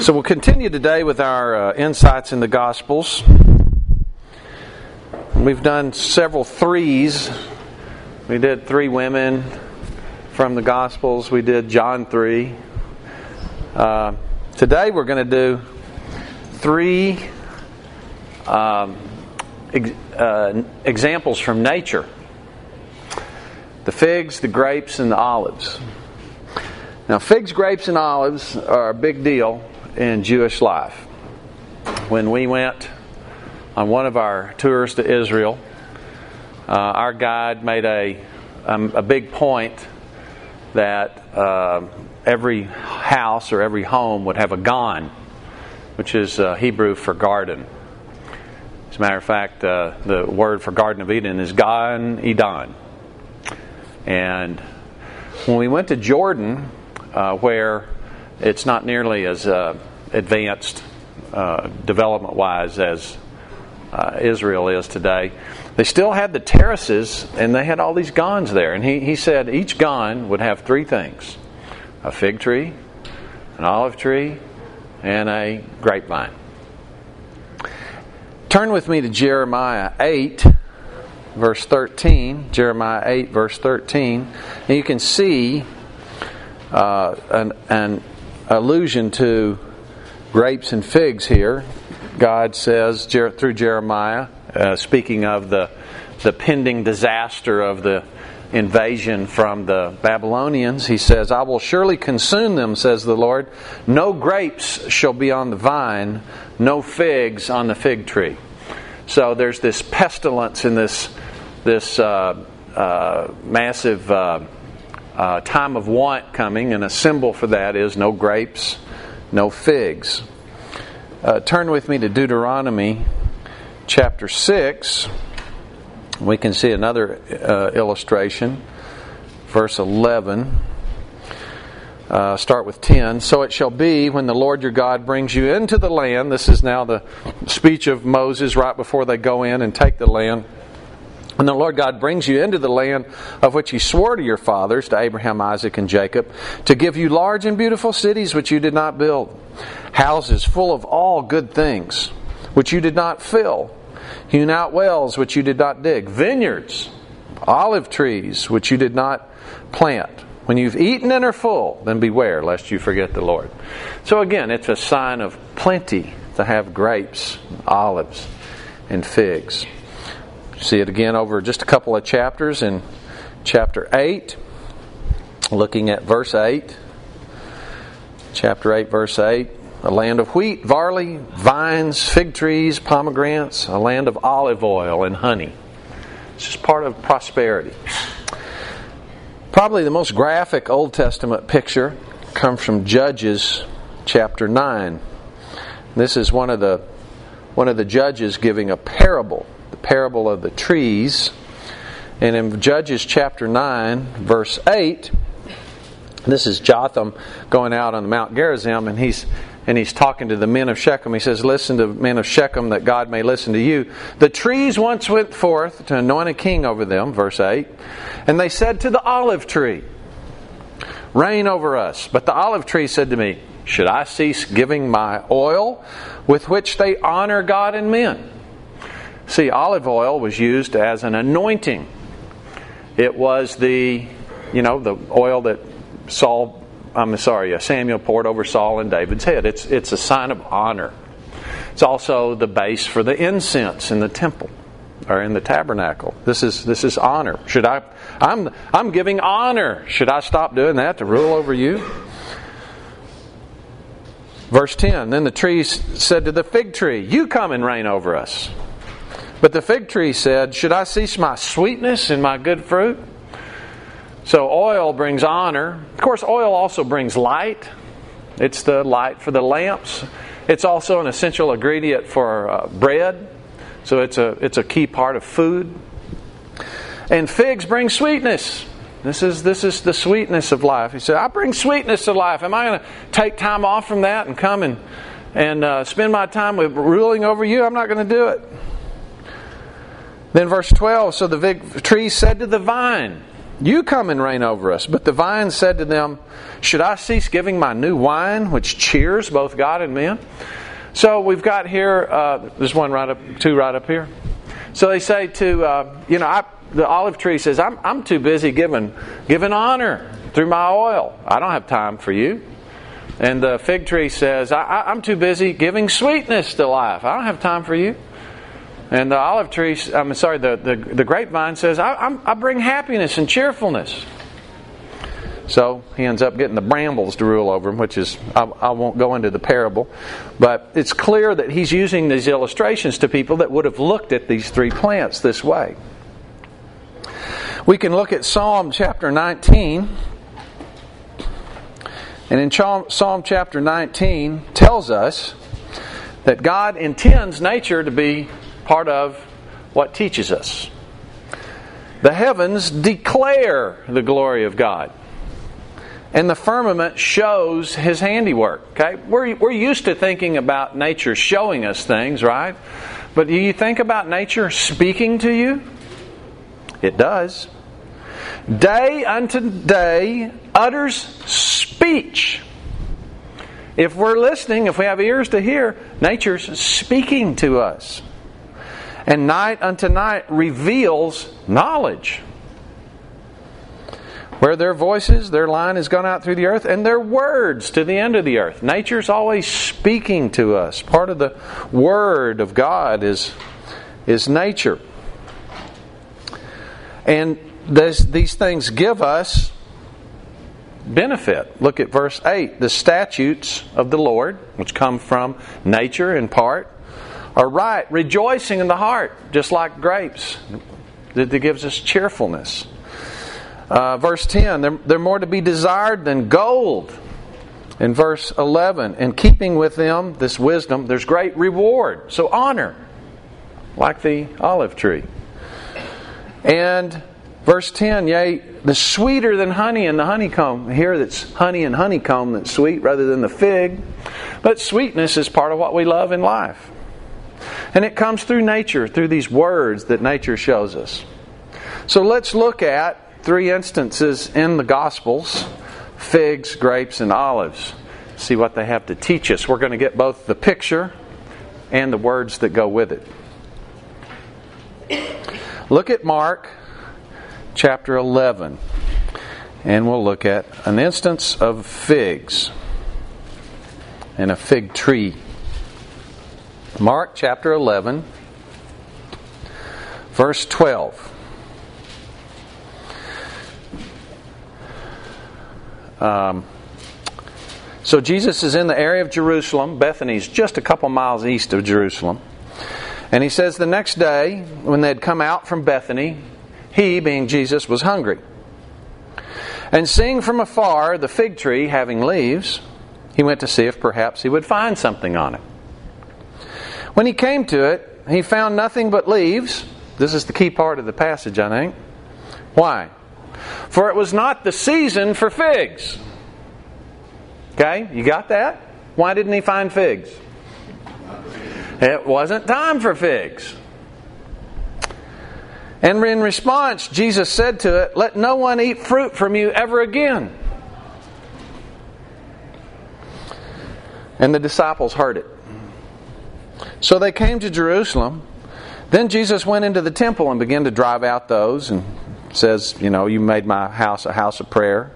So we'll continue today with our uh, insights in the Gospels. We've done several threes. We did three women from the Gospels. We did John 3. Uh, today we're going to do three um, ex- uh, examples from nature the figs, the grapes, and the olives. Now, figs, grapes, and olives are a big deal in Jewish life. When we went on one of our tours to Israel, uh, our guide made a, um, a big point that uh, every house or every home would have a gan, which is uh, Hebrew for garden. As a matter of fact, uh, the word for Garden of Eden is Gan Eden. And when we went to Jordan, uh, where it's not nearly as uh, advanced uh, development wise as uh, Israel is today. They still had the terraces and they had all these gans there. And he, he said each gan would have three things a fig tree, an olive tree, and a grapevine. Turn with me to Jeremiah 8, verse 13. Jeremiah 8, verse 13. And you can see uh, an, an allusion to grapes and figs here. God says through Jeremiah, uh, speaking of the, the pending disaster of the invasion from the Babylonians, he says, I will surely consume them, says the Lord. No grapes shall be on the vine, no figs on the fig tree. So there's this pestilence in this, this uh, uh, massive uh, time of want coming, and a symbol for that is no grapes, no figs. Uh, turn with me to Deuteronomy chapter 6. We can see another uh, illustration. Verse 11. Uh, start with 10. So it shall be when the Lord your God brings you into the land. This is now the speech of Moses right before they go in and take the land when the Lord God brings you into the land of which He swore to your fathers, to Abraham, Isaac, and Jacob, to give you large and beautiful cities which you did not build, houses full of all good things which you did not fill, hewn out wells which you did not dig, vineyards, olive trees which you did not plant. When you've eaten and are full, then beware lest you forget the Lord. So again, it's a sign of plenty to have grapes, olives, and figs. See it again over just a couple of chapters in chapter 8, looking at verse 8. Chapter 8, verse 8. A land of wheat, barley, vines, fig trees, pomegranates, a land of olive oil and honey. It's just part of prosperity. Probably the most graphic Old Testament picture comes from Judges chapter 9. This is one of the one of the judges giving a parable parable of the trees. And in Judges chapter 9, verse 8, this is Jotham going out on the Mount Gerizim, and he's and he's talking to the men of Shechem. He says, Listen to men of Shechem that God may listen to you. The trees once went forth to anoint a king over them, verse 8. And they said to the olive tree, Reign over us. But the olive tree said to me, Should I cease giving my oil with which they honor God and men? See, olive oil was used as an anointing. It was the, you know, the oil that Saul, I'm sorry, uh, Samuel poured over Saul and David's head. It's, it's a sign of honor. It's also the base for the incense in the temple or in the tabernacle. This is this is honor. Should I I'm I'm giving honor. Should I stop doing that to rule over you? Verse 10 Then the trees said to the fig tree, You come and reign over us. But the fig tree said, Should I cease my sweetness and my good fruit? So oil brings honor. Of course, oil also brings light. It's the light for the lamps. It's also an essential ingredient for uh, bread. So it's a, it's a key part of food. And figs bring sweetness. This is, this is the sweetness of life. He said, I bring sweetness to life. Am I going to take time off from that and come and, and uh, spend my time with ruling over you? I'm not going to do it. Then verse 12 So the fig tree said to the vine, You come and reign over us. But the vine said to them, Should I cease giving my new wine, which cheers both God and men? So we've got here, uh, there's one right up, two right up here. So they say to, uh, you know, I, the olive tree says, I'm, I'm too busy giving, giving honor through my oil. I don't have time for you. And the fig tree says, I, am too busy giving sweetness to life. I don't have time for you. And the olive tree, I'm sorry, the, the, the grapevine says, I, I'm, I bring happiness and cheerfulness. So he ends up getting the brambles to rule over him, which is, I, I, won't go into the parable. But it's clear that he's using these illustrations to people that would have looked at these three plants this way. We can look at Psalm chapter 19. And in Psalm chapter 19 tells us that God intends nature to be part of what teaches us. The heavens declare the glory of God. And the firmament shows his handiwork. Okay? We're, we're used to thinking about nature showing us things, right? But do you think about nature speaking to you? It does. Day unto day utters speech. If we're listening, if we have ears to hear, nature's speaking to us and night unto night reveals knowledge. Where their voices, their line has gone out through the earth, and their words to the end of the earth. Nature's always speaking to us. Part of the Word of God is, is nature. And this, these things give us benefit. Look at verse 8. The statutes of the Lord, which come from nature in part, are right, rejoicing in the heart, just like grapes, that, gives us cheerfulness. Uh, verse 10, they're, they're more to be desired than gold. In verse 11, in keeping with them, this wisdom, there's great reward. So honor, like the olive tree. And verse 10, yea, the sweeter than honey and the honeycomb. Here that's honey and honeycomb that's sweet rather than the fig. But sweetness is part of what we love in life. And it comes through nature, through these words that nature shows us. So let's look at three instances in the Gospels figs, grapes, and olives. See what they have to teach us. We're going to get both the picture and the words that go with it. Look at Mark chapter 11, and we'll look at an instance of figs and a fig tree. Mark chapter 11, verse 12. Um, so Jesus is in the area of Jerusalem. Bethany's just a couple miles east of Jerusalem. And he says the next day, when they had come out from Bethany, he, being Jesus, was hungry. And seeing from afar the fig tree having leaves, he went to see if perhaps he would find something on it. When he came to it, he found nothing but leaves. This is the key part of the passage, I think. Why? For it was not the season for figs. Okay, you got that? Why didn't he find figs? It wasn't time for figs. And in response, Jesus said to it, Let no one eat fruit from you ever again. And the disciples heard it. So they came to Jerusalem. Then Jesus went into the temple and began to drive out those and says, You know, you made my house a house of prayer.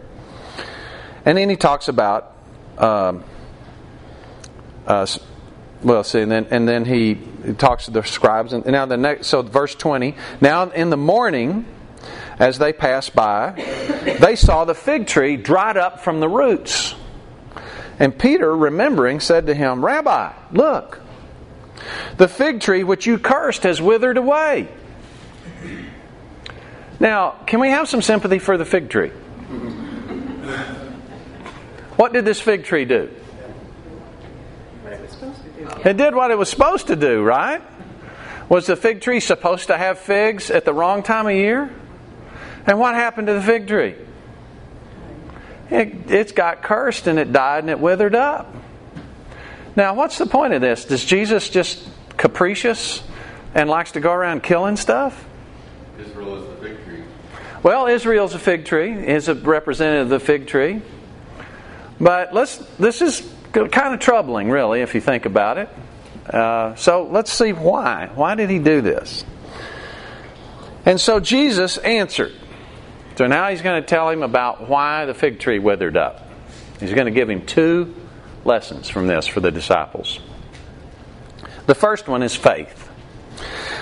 And then he talks about, um, uh, well, see, and then, and then he talks to the scribes. And now the next, so verse 20. Now in the morning, as they passed by, they saw the fig tree dried up from the roots. And Peter, remembering, said to him, Rabbi, look, the fig tree which you cursed has withered away. Now, can we have some sympathy for the fig tree? What did this fig tree do? It did what it was supposed to do, right? Was the fig tree supposed to have figs at the wrong time of year? And what happened to the fig tree? It, it's got cursed and it died and it withered up. Now, what's the point of this? Does Jesus just capricious and likes to go around killing stuff? Israel is the fig tree. Well, Israel's a fig tree, is a representative of the fig tree. But let's this is kind of troubling, really, if you think about it. Uh, so let's see why. Why did he do this? And so Jesus answered. So now he's going to tell him about why the fig tree withered up. He's going to give him two lessons from this for the disciples. The first one is faith.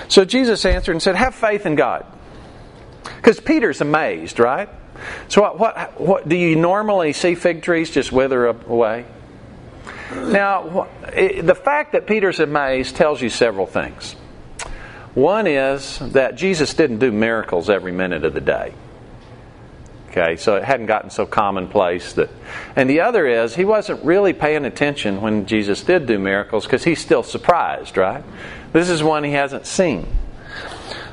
So Jesus answered and said, Have faith in God. Because Peter's amazed, right? So, what, what, what, do you normally see fig trees just wither away? Now, the fact that Peter's amazed tells you several things. One is that Jesus didn't do miracles every minute of the day. Okay, so it hadn't gotten so commonplace that. And the other is he wasn't really paying attention when Jesus did do miracles because he's still surprised, right? This is one he hasn't seen.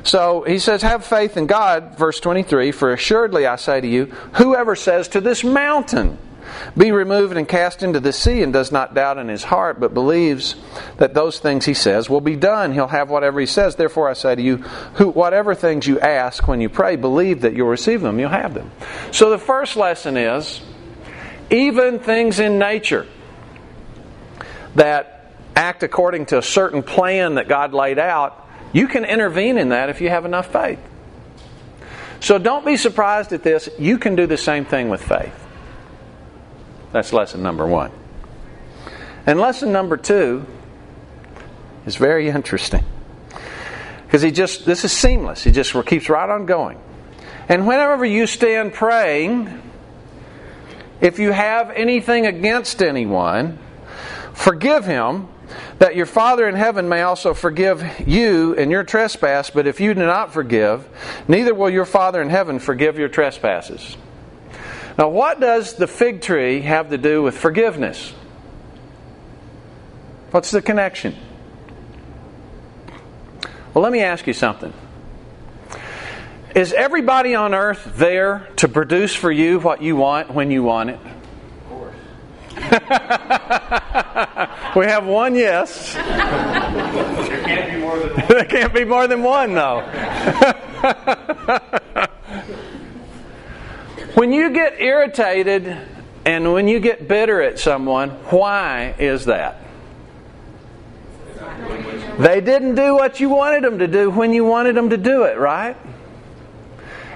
So he says, Have faith in God, verse 23, for assuredly I say to you, whoever says to this mountain, be removed and cast into the sea and does not doubt in his heart, but believes that those things he says will be done. He'll have whatever he says. Therefore, I say to you, who, whatever things you ask when you pray, believe that you'll receive them. You'll have them. So the first lesson is even things in nature that act according to a certain plan that God laid out, you can intervene in that if you have enough faith. So don't be surprised at this. You can do the same thing with faith. That's lesson number one. And lesson number two is very interesting. Because he just, this is seamless. He just keeps right on going. And whenever you stand praying, if you have anything against anyone, forgive him, that your Father in heaven may also forgive you and your trespass. But if you do not forgive, neither will your Father in heaven forgive your trespasses. Now, what does the fig tree have to do with forgiveness? What's the connection? Well, let me ask you something. Is everybody on earth there to produce for you what you want when you want it? Of course. we have one yes. there can't be more than one. there can't be more than one, though. When you get irritated and when you get bitter at someone, why is that? They didn't do what you wanted them to do when you wanted them to do it, right?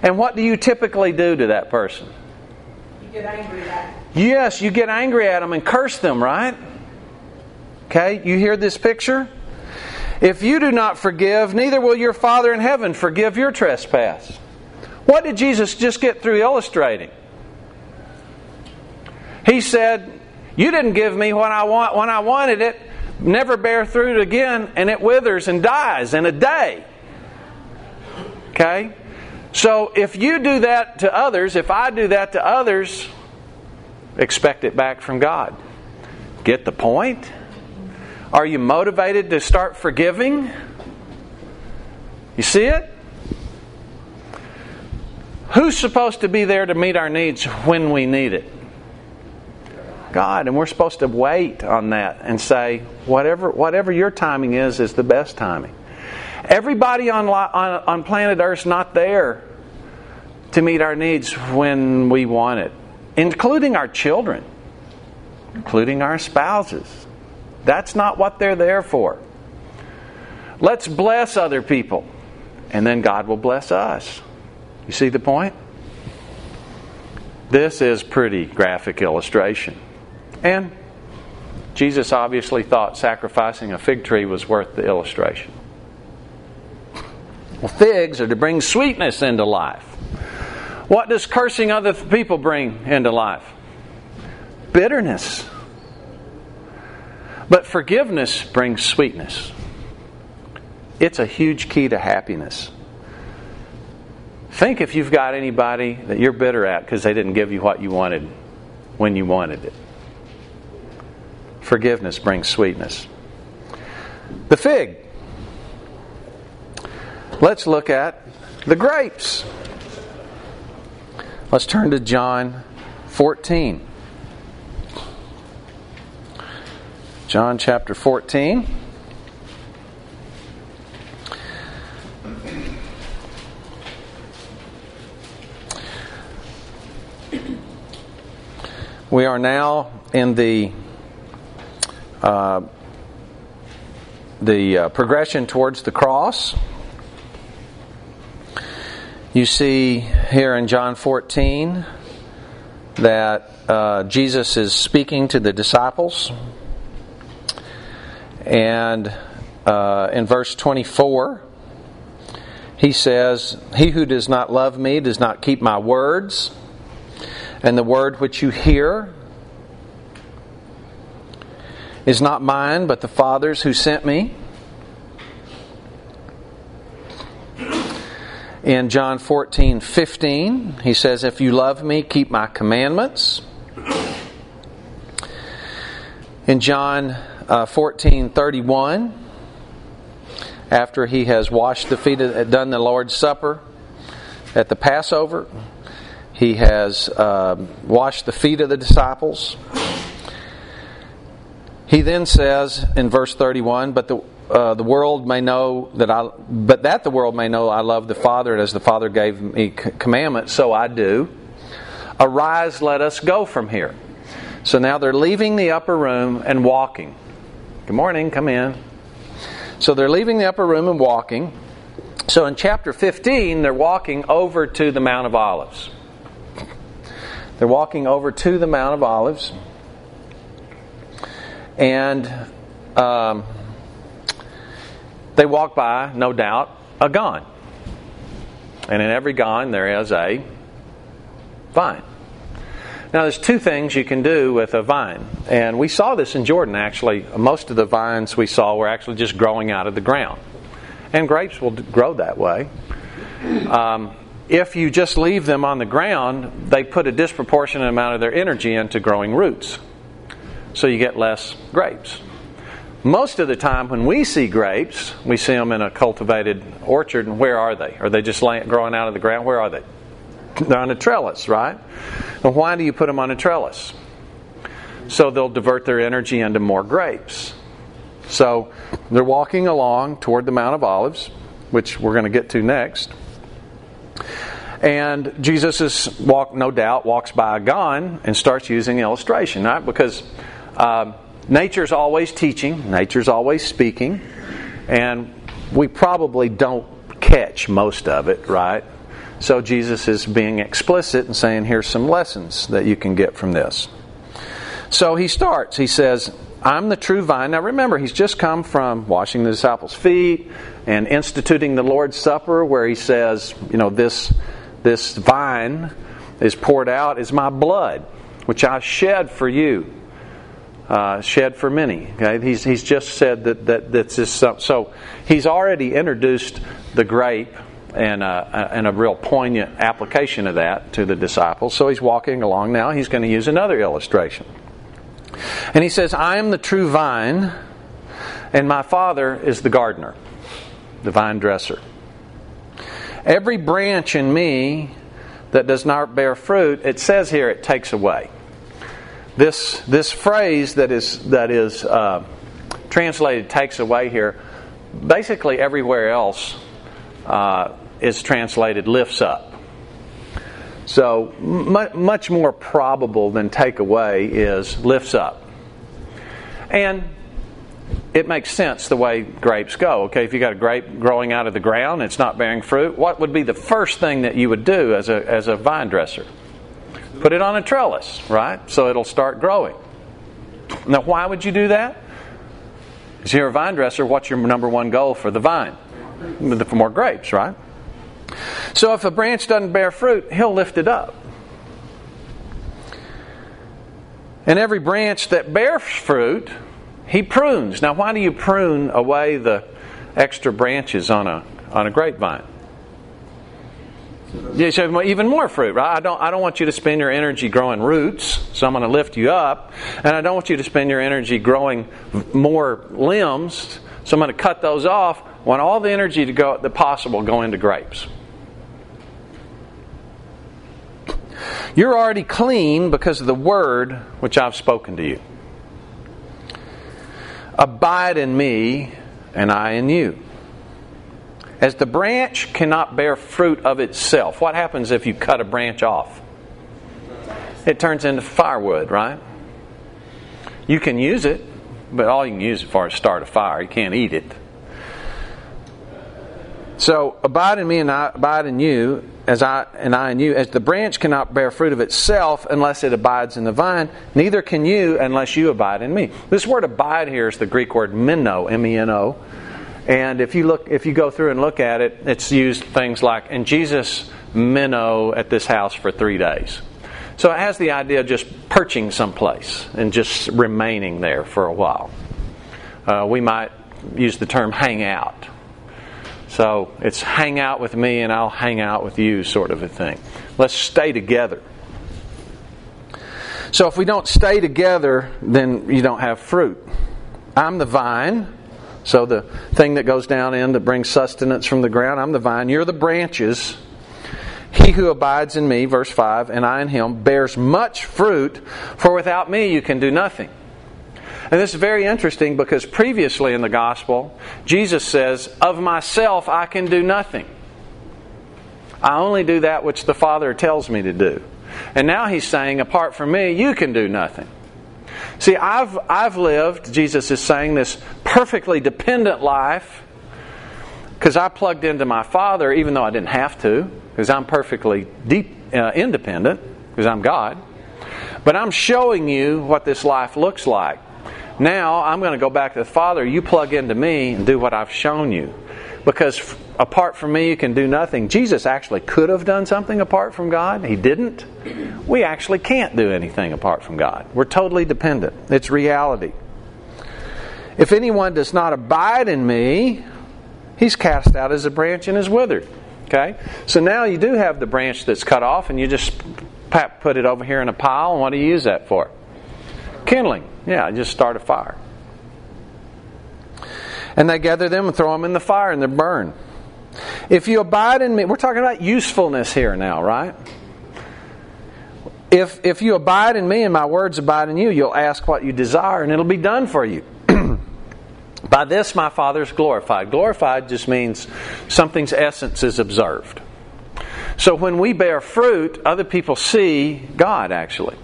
And what do you typically do to that person? You get angry at them. Yes, you get angry at them and curse them, right? Okay, you hear this picture? If you do not forgive, neither will your Father in heaven forgive your trespass. What did Jesus just get through illustrating? He said, You didn't give me what I want when I wanted it, never bear fruit again, and it withers and dies in a day. Okay? So if you do that to others, if I do that to others, expect it back from God. Get the point? Are you motivated to start forgiving? You see it? Who's supposed to be there to meet our needs when we need it? God, and we're supposed to wait on that and say, whatever, whatever your timing is, is the best timing. Everybody on, on, on planet Earth's not there to meet our needs when we want it, including our children, including our spouses. That's not what they're there for. Let's bless other people, and then God will bless us. You see the point? This is pretty graphic illustration. And Jesus obviously thought sacrificing a fig tree was worth the illustration. Well, figs are to bring sweetness into life. What does cursing other people bring into life? Bitterness. But forgiveness brings sweetness. It's a huge key to happiness. Think if you've got anybody that you're bitter at because they didn't give you what you wanted when you wanted it. Forgiveness brings sweetness. The fig. Let's look at the grapes. Let's turn to John 14. John chapter 14. We are now in the uh, the uh, progression towards the cross. You see here in John 14 that uh, Jesus is speaking to the disciples. And uh, in verse 24, he says, He who does not love me does not keep my words, and the word which you hear is not mine, but the Father's who sent me. In John 14, 15, he says, If you love me, keep my commandments. In John uh, 14, 31, after he has washed the feet, done the Lord's Supper at the Passover, he has uh, washed the feet of the disciples. He then says in verse 31, But the uh, the world may know that I, but that the world may know I love the Father, and as the Father gave me commandment, so I do. Arise, let us go from here. So now they're leaving the upper room and walking. Good morning, come in. So they're leaving the upper room and walking. So in chapter 15, they're walking over to the Mount of Olives. They're walking over to the Mount of Olives. And um, they walk by, no doubt, a gan. And in every gan, there is a vine. Now, there's two things you can do with a vine. And we saw this in Jordan, actually. Most of the vines we saw were actually just growing out of the ground. And grapes will grow that way. Um, if you just leave them on the ground, they put a disproportionate amount of their energy into growing roots. So you get less grapes. Most of the time, when we see grapes, we see them in a cultivated orchard, and where are they? Are they just growing out of the ground? Where are they? They're on a trellis, right? And why do you put them on a trellis? So they'll divert their energy into more grapes. So they're walking along toward the Mount of Olives, which we're going to get to next. And Jesus is walk, no doubt, walks by a gan and starts using illustration, right? Because uh, nature's always teaching, nature's always speaking, and we probably don't catch most of it, right? So Jesus is being explicit and saying, here's some lessons that you can get from this. So he starts. He says, I'm the true vine. Now remember, he's just come from washing the disciples' feet and instituting the Lord's Supper, where he says, you know, this, this vine is poured out is my blood, which I shed for you uh, shed for many. Okay? He's, he's just said that, that that's just so, he's already introduced the grape and, uh, and a real poignant application of that to the disciples. So he's walking along now. He's going to use another illustration. And he says, I am the true vine, and my Father is the gardener, the vine dresser. Every branch in me that does not bear fruit, it says here, it takes away. This, this phrase that is, that is uh, translated takes away here, basically everywhere else uh, is translated lifts up. So, much more probable than take away is lifts up. And it makes sense the way grapes go. Okay, if you got a grape growing out of the ground, it's not bearing fruit, what would be the first thing that you would do as a, as a vine dresser? Put it on a trellis, right? So it'll start growing. Now, why would you do that? If you're a vine dresser, what's your number one goal for the vine? For more grapes, right? So if a branch doesn't bear fruit, he'll lift it up. And every branch that bears fruit, he prunes. Now, why do you prune away the extra branches on a, on a grapevine? Yeah, so even more fruit, right? I don't, I don't want you to spend your energy growing roots, so I'm going to lift you up. And I don't want you to spend your energy growing more limbs, so I'm going to cut those off. I want all the energy to go, the possible, go into grapes. You're already clean because of the word which I've spoken to you. Abide in me, and I in you. As the branch cannot bear fruit of itself, what happens if you cut a branch off? it turns into firewood, right? You can use it, but all you can use it for is start a fire. You can't eat it. So abide in me and I abide in you, as I and I in you, as the branch cannot bear fruit of itself unless it abides in the vine, neither can you unless you abide in me. This word abide here is the Greek word meno, M E N O. And if you look if you go through and look at it, it's used things like and Jesus meno at this house for three days. So it has the idea of just perching someplace and just remaining there for a while. Uh, we might use the term hang out. So it's hang out with me and I'll hang out with you, sort of a thing. Let's stay together. So if we don't stay together, then you don't have fruit. I'm the vine, so the thing that goes down in that brings sustenance from the ground. I'm the vine. You're the branches. He who abides in me, verse 5, and I in him, bears much fruit, for without me you can do nothing. And this is very interesting because previously in the gospel, Jesus says, Of myself I can do nothing. I only do that which the Father tells me to do. And now he's saying, Apart from me, you can do nothing. See, I've, I've lived, Jesus is saying, this perfectly dependent life because I plugged into my Father even though I didn't have to because I'm perfectly deep, uh, independent, because I'm God. But I'm showing you what this life looks like. Now I'm going to go back to the Father. You plug into me and do what I've shown you. Because apart from me, you can do nothing. Jesus actually could have done something apart from God. He didn't. We actually can't do anything apart from God. We're totally dependent. It's reality. If anyone does not abide in me, he's cast out as a branch and is withered. Okay? So now you do have the branch that's cut off, and you just put it over here in a pile, and what do you use that for? Kindling. Yeah, just start a fire. And they gather them and throw them in the fire, and they burn. If you abide in me, we're talking about usefulness here now, right? If, if you abide in me and my words abide in you, you'll ask what you desire, and it'll be done for you. By this my Father is glorified. Glorified just means something's essence is observed. So when we bear fruit, other people see God actually.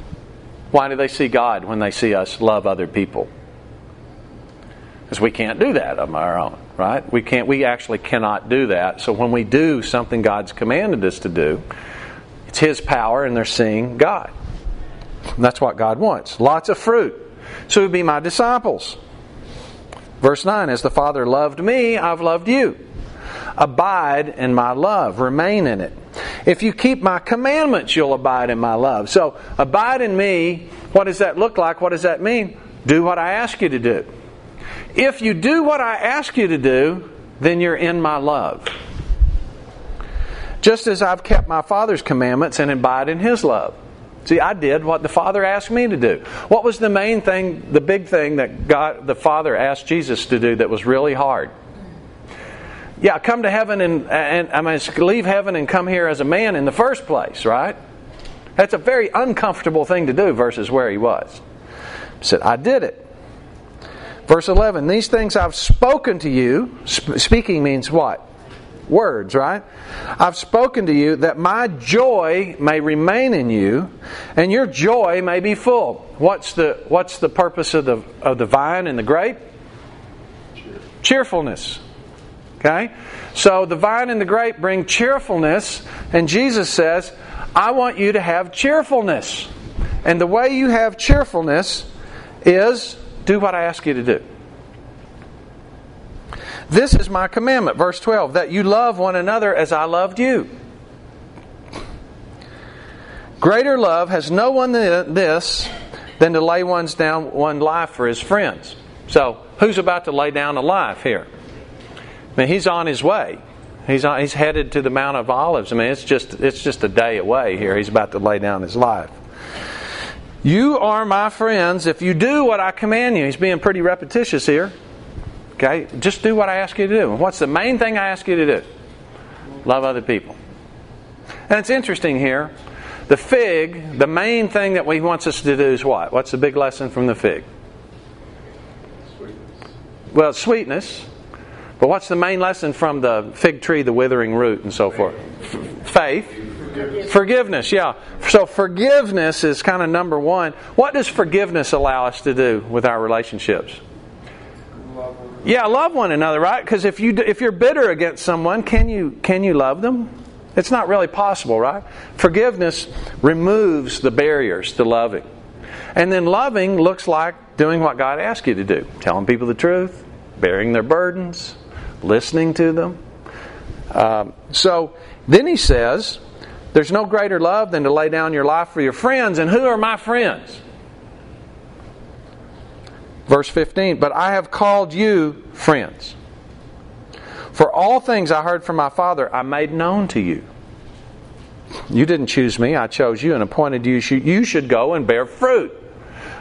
Why do they see God when they see us love other people? Because we can't do that on our own, right? We can't we actually cannot do that. So when we do something God's commanded us to do, it's his power and they're seeing God. And that's what God wants. Lots of fruit. So be my disciples. Verse 9 As the Father loved me, I've loved you. Abide in my love, remain in it. If you keep my commandments, you'll abide in my love. So, abide in me, what does that look like? What does that mean? Do what I ask you to do. If you do what I ask you to do, then you're in my love. Just as I've kept my Father's commandments and abide in his love. See, I did what the Father asked me to do. What was the main thing, the big thing that God, the Father asked Jesus to do that was really hard? Yeah, come to heaven and, and I mean, leave heaven and come here as a man in the first place, right? That's a very uncomfortable thing to do versus where he was. He said, I did it. Verse 11, these things I've spoken to you. Speaking means what? words, right? I've spoken to you that my joy may remain in you and your joy may be full. What's the what's the purpose of the of the vine and the grape? Cheerfulness. Okay? So the vine and the grape bring cheerfulness and Jesus says, "I want you to have cheerfulness." And the way you have cheerfulness is do what I ask you to do. This is my commandment, verse 12, that you love one another as I loved you. Greater love has no one than this than to lay one's down one life for his friends. So, who's about to lay down a life here? I mean, he's on his way. He's on, he's headed to the Mount of Olives. I mean, it's just it's just a day away here. He's about to lay down his life. You are my friends if you do what I command you. He's being pretty repetitious here. Okay? Just do what I ask you to do. What's the main thing I ask you to do? Love other people. And it's interesting here. The fig, the main thing that he wants us to do is what? What's the big lesson from the fig? Sweetness. Well, sweetness. But what's the main lesson from the fig tree, the withering root, and so forth? Faith. Forgiveness. Forgiveness, yeah. So forgiveness is kind of number one. What does forgiveness allow us to do with our relationships? Yeah, love one another, right? Because if you if you're bitter against someone, can you can you love them? It's not really possible, right? Forgiveness removes the barriers to loving. And then loving looks like doing what God asked you to do telling people the truth, bearing their burdens, listening to them. Um, so then he says, There's no greater love than to lay down your life for your friends. And who are my friends? Verse 15, But I have called you friends. For all things I heard from my Father, I made known to you. You didn't choose me, I chose you and appointed you. You should go and bear fruit.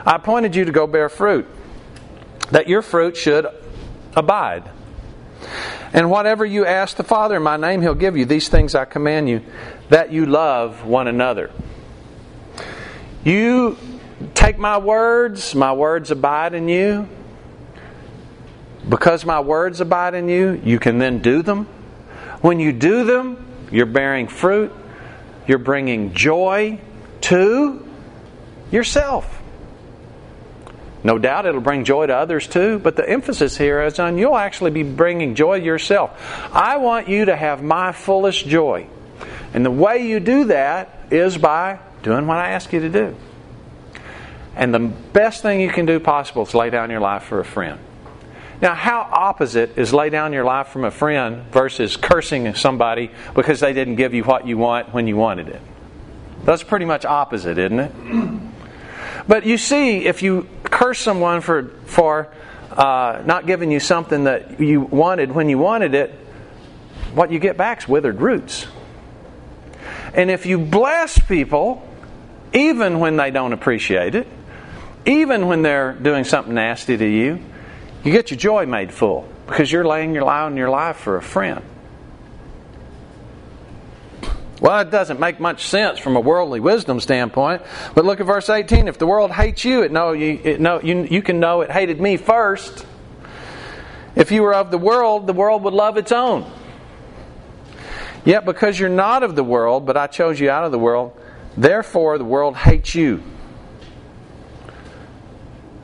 I appointed you to go bear fruit, that your fruit should abide. And whatever you ask the Father in my name, He'll give you. These things I command you, that you love one another. You take my words, my words abide in you. Because my words abide in you, you can then do them. When you do them, you're bearing fruit, you're bringing joy to yourself. No doubt it'll bring joy to others too, but the emphasis here is on you'll actually be bringing joy yourself. I want you to have my fullest joy. And the way you do that is by doing what I ask you to do. And the best thing you can do possible is lay down your life for a friend. Now, how opposite is lay down your life from a friend versus cursing somebody because they didn't give you what you want when you wanted it? That's pretty much opposite, isn't it? But you see, if you curse someone for for uh, not giving you something that you wanted when you wanted it, what you get back is withered roots. And if you bless people, even when they don't appreciate it, even when they're doing something nasty to you, you get your joy made full because you're laying your life on your life for a friend. Well, it doesn't make much sense from a worldly wisdom standpoint. But look at verse 18. If the world hates you, it know you, it know, you, you can know it hated me first. If you were of the world, the world would love its own. Yet because you're not of the world, but I chose you out of the world, therefore the world hates you.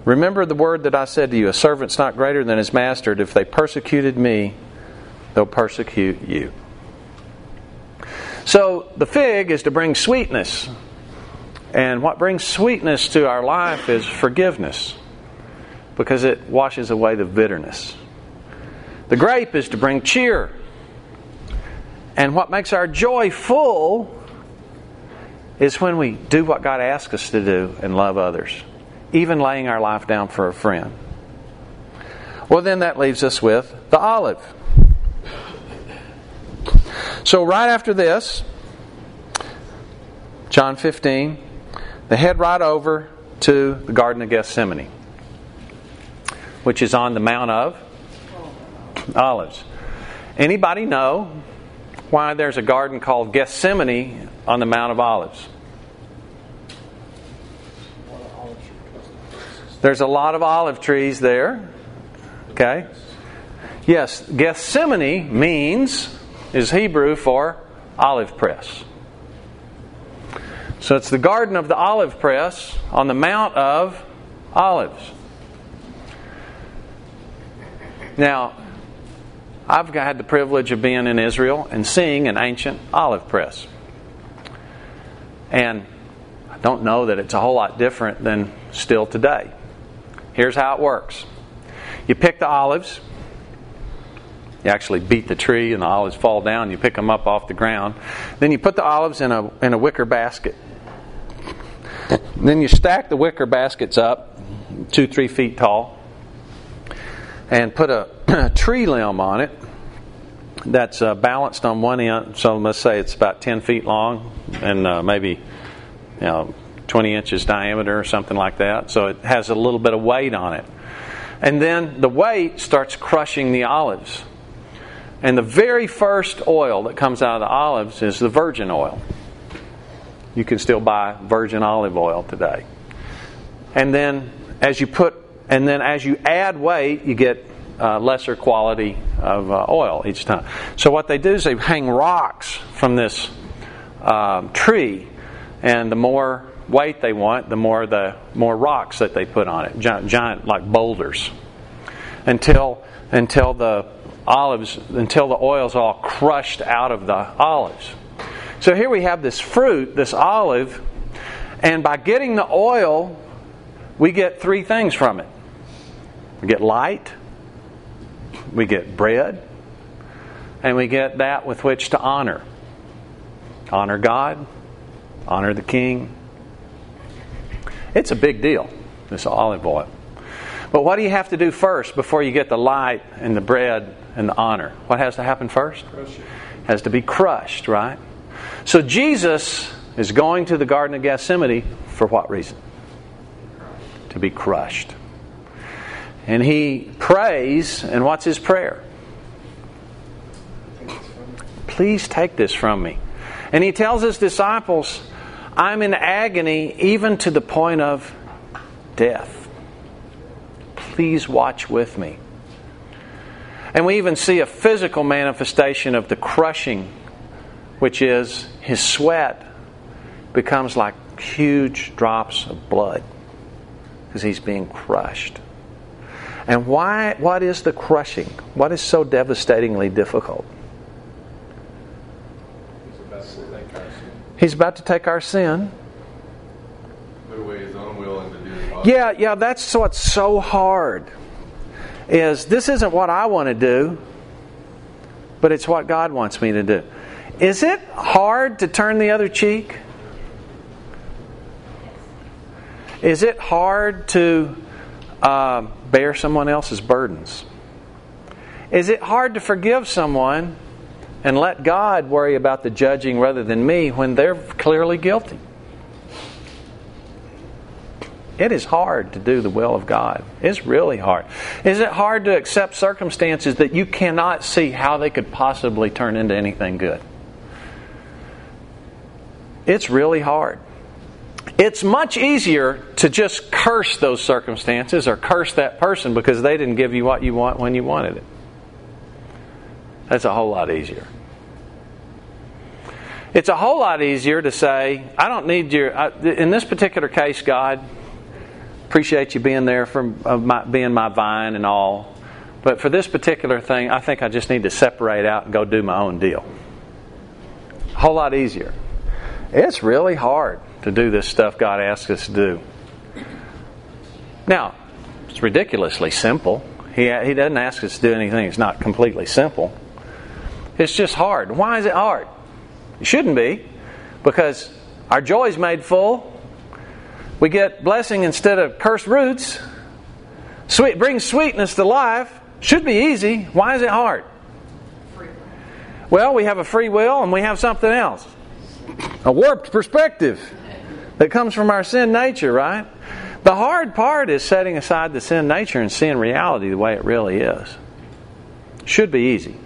Remember the word that I said to you a servant's not greater than his master. If they persecuted me, they'll persecute you. So the fig is to bring sweetness. And what brings sweetness to our life is forgiveness because it washes away the bitterness. The grape is to bring cheer. And what makes our joy full is when we do what God asks us to do and love others, even laying our life down for a friend. Well, then that leaves us with the olive. So, right after this, John 15, they head right over to the Garden of Gethsemane, which is on the Mount of Olives. Anybody know why there's a garden called Gethsemane on the Mount of Olives? There's a lot of olive trees there. Okay? Yes, Gethsemane means is Hebrew for olive press. So it's the garden of the olive press on the Mount of Olives. Now, I've had the privilege of being in Israel and seeing an ancient olive press. And I don't know that it's a whole lot different than still today. Here's how it works you pick the olives, you actually beat the tree and the olives fall down. You pick them up off the ground. Then you put the olives in a, in a wicker basket. then you stack the wicker baskets up, two, three feet tall, and put a, tree limb on it that's uh, balanced on one end. So let's say it's about 10 feet long and uh, maybe you know, 20 inches diameter or something like that. So it has a little bit of weight on it. And then the weight starts crushing the olives. And the very first oil that comes out of the olives is the virgin oil. You can still buy virgin olive oil today. And then as you put, and then as you add weight, you get uh, lesser quality of uh, oil each time. So what they do is they hang rocks from this um, tree, And the more weight they want, the more the more rocks that they put on it, giant, giant like boulders, until until the olives until the oil's all crushed out of the olives. So here we have this fruit, this olive, and by getting the oil, we get three things from it. We get light, we get bread, and we get that with which to honor. Honor God, honor the king. It's a big deal, this olive oil. But what do you have to do first before you get the light and the bread and the honor? What has to happen first? Has to be crushed, right? So Jesus is going to the Garden of Gethsemane for what reason? To be crushed. And he prays, and what's his prayer? Please take this from me. And he tells his disciples, I'm in agony even to the point of death. Please watch with me. And we even see a physical manifestation of the crushing, which is his sweat becomes like huge drops of blood because he's being crushed. And why what is the crushing? What is so devastatingly difficult? He's about to take our sin. Yeah, yeah, that's what's so hard. Is this isn't what I want to do, but it's what God wants me to do. Is it hard to turn the other cheek? Is it hard to uh, bear someone else's burdens? Is it hard to forgive someone and let God worry about the judging rather than me when they're clearly guilty. It is hard to do the will of God. It's really hard. Is it hard to accept circumstances that you cannot see how they could possibly turn into anything good? It's really hard. It's much easier to just curse those circumstances or curse that person because they didn't give you what you want when you wanted it. That's a whole lot easier. It's a whole lot easier to say, I don't need your, in this particular case, God, appreciate you being there for uh, my, being my vine and all. But for this particular thing, I think I just need to separate out and go do my own deal. A whole lot easier. It's really hard to do this stuff God asks us to do. Now, it's ridiculously simple. He, he doesn't ask us to do anything that's not completely simple. It's just hard. Why is it hard? It shouldn't be, because our joy is made full. We get blessing instead of cursed roots. Sweet brings sweetness to life. Should be easy. Why is it hard? Well, we have a free will and we have something else. A warped perspective that comes from our sin nature, right? The hard part is setting aside the sin nature and seeing reality the way it really is. Should be easy.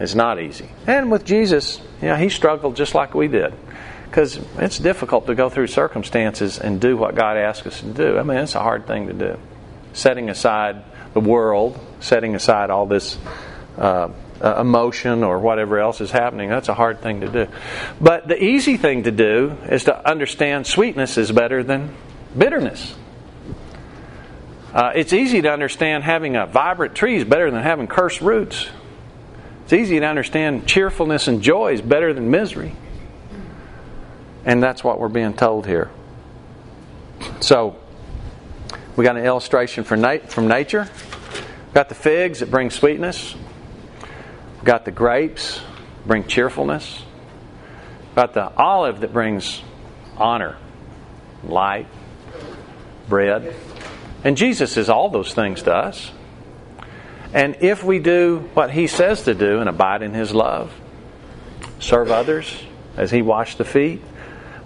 It's not easy. And with Jesus, you know, he struggled just like we did. Because it's difficult to go through circumstances and do what God asks us to do. I mean, it's a hard thing to do. Setting aside the world, setting aside all this uh, uh, emotion or whatever else is happening, that's a hard thing to do. But the easy thing to do is to understand sweetness is better than bitterness. Uh, it's easy to understand having a vibrant tree is better than having cursed roots. It's easy to understand cheerfulness and joy is better than misery. And that's what we're being told here. So, we got an illustration from nature. We've got the figs that bring sweetness. We've got the grapes bring cheerfulness. We've got the olive that brings honor, light, bread. And Jesus is all those things to us. And if we do what He says to do and abide in His love, serve others as He washed the feet,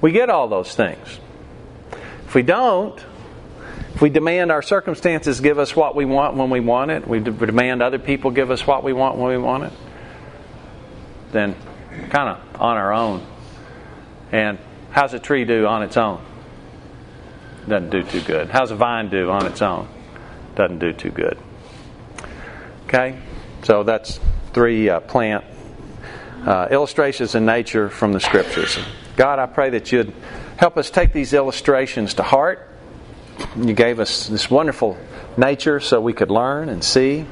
we get all those things. If we don't, if we demand our circumstances give us what we want when we want it, we demand other people give us what we want when we want it, then kind of on our own. And how's a tree do on its own? Doesn't do too good. How's a vine do on its own? Doesn't do too good. Okay? So that's three uh, plant uh, illustrations in nature from the scriptures. God, I pray that you'd help us take these illustrations to heart. You gave us this wonderful nature so we could learn and see.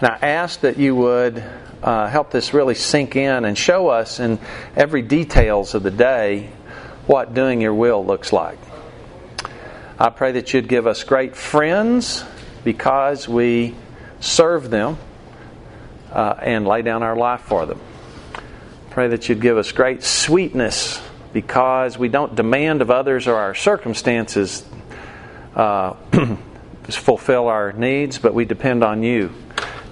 And I ask that you would uh, help this really sink in and show us in every details of the day what doing your will looks like. I pray that you'd give us great friends because we serve them uh, and lay down our life for them. Pray that you'd give us great sweetness because we don't demand of others or our circumstances uh, fulfill our needs, but we depend on you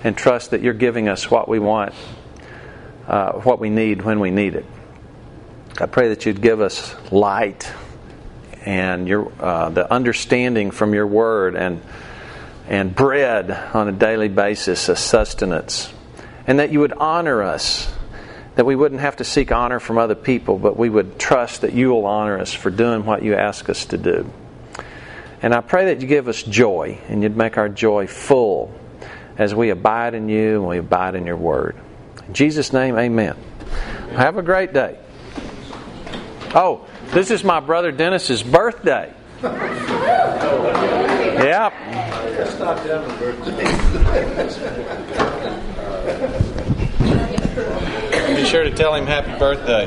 and trust that you're giving us what we want, uh, what we need when we need it. I pray that you'd give us light and your uh, the understanding from your word and and bread on a daily basis a sustenance, and that you would honor us. That we wouldn't have to seek honor from other people, but we would trust that you will honor us for doing what you ask us to do. And I pray that you give us joy and you'd make our joy full as we abide in you and we abide in your word. In Jesus' name, amen. Have a great day. Oh, this is my brother Dennis's birthday. Yep. Be sure to tell him happy birthday.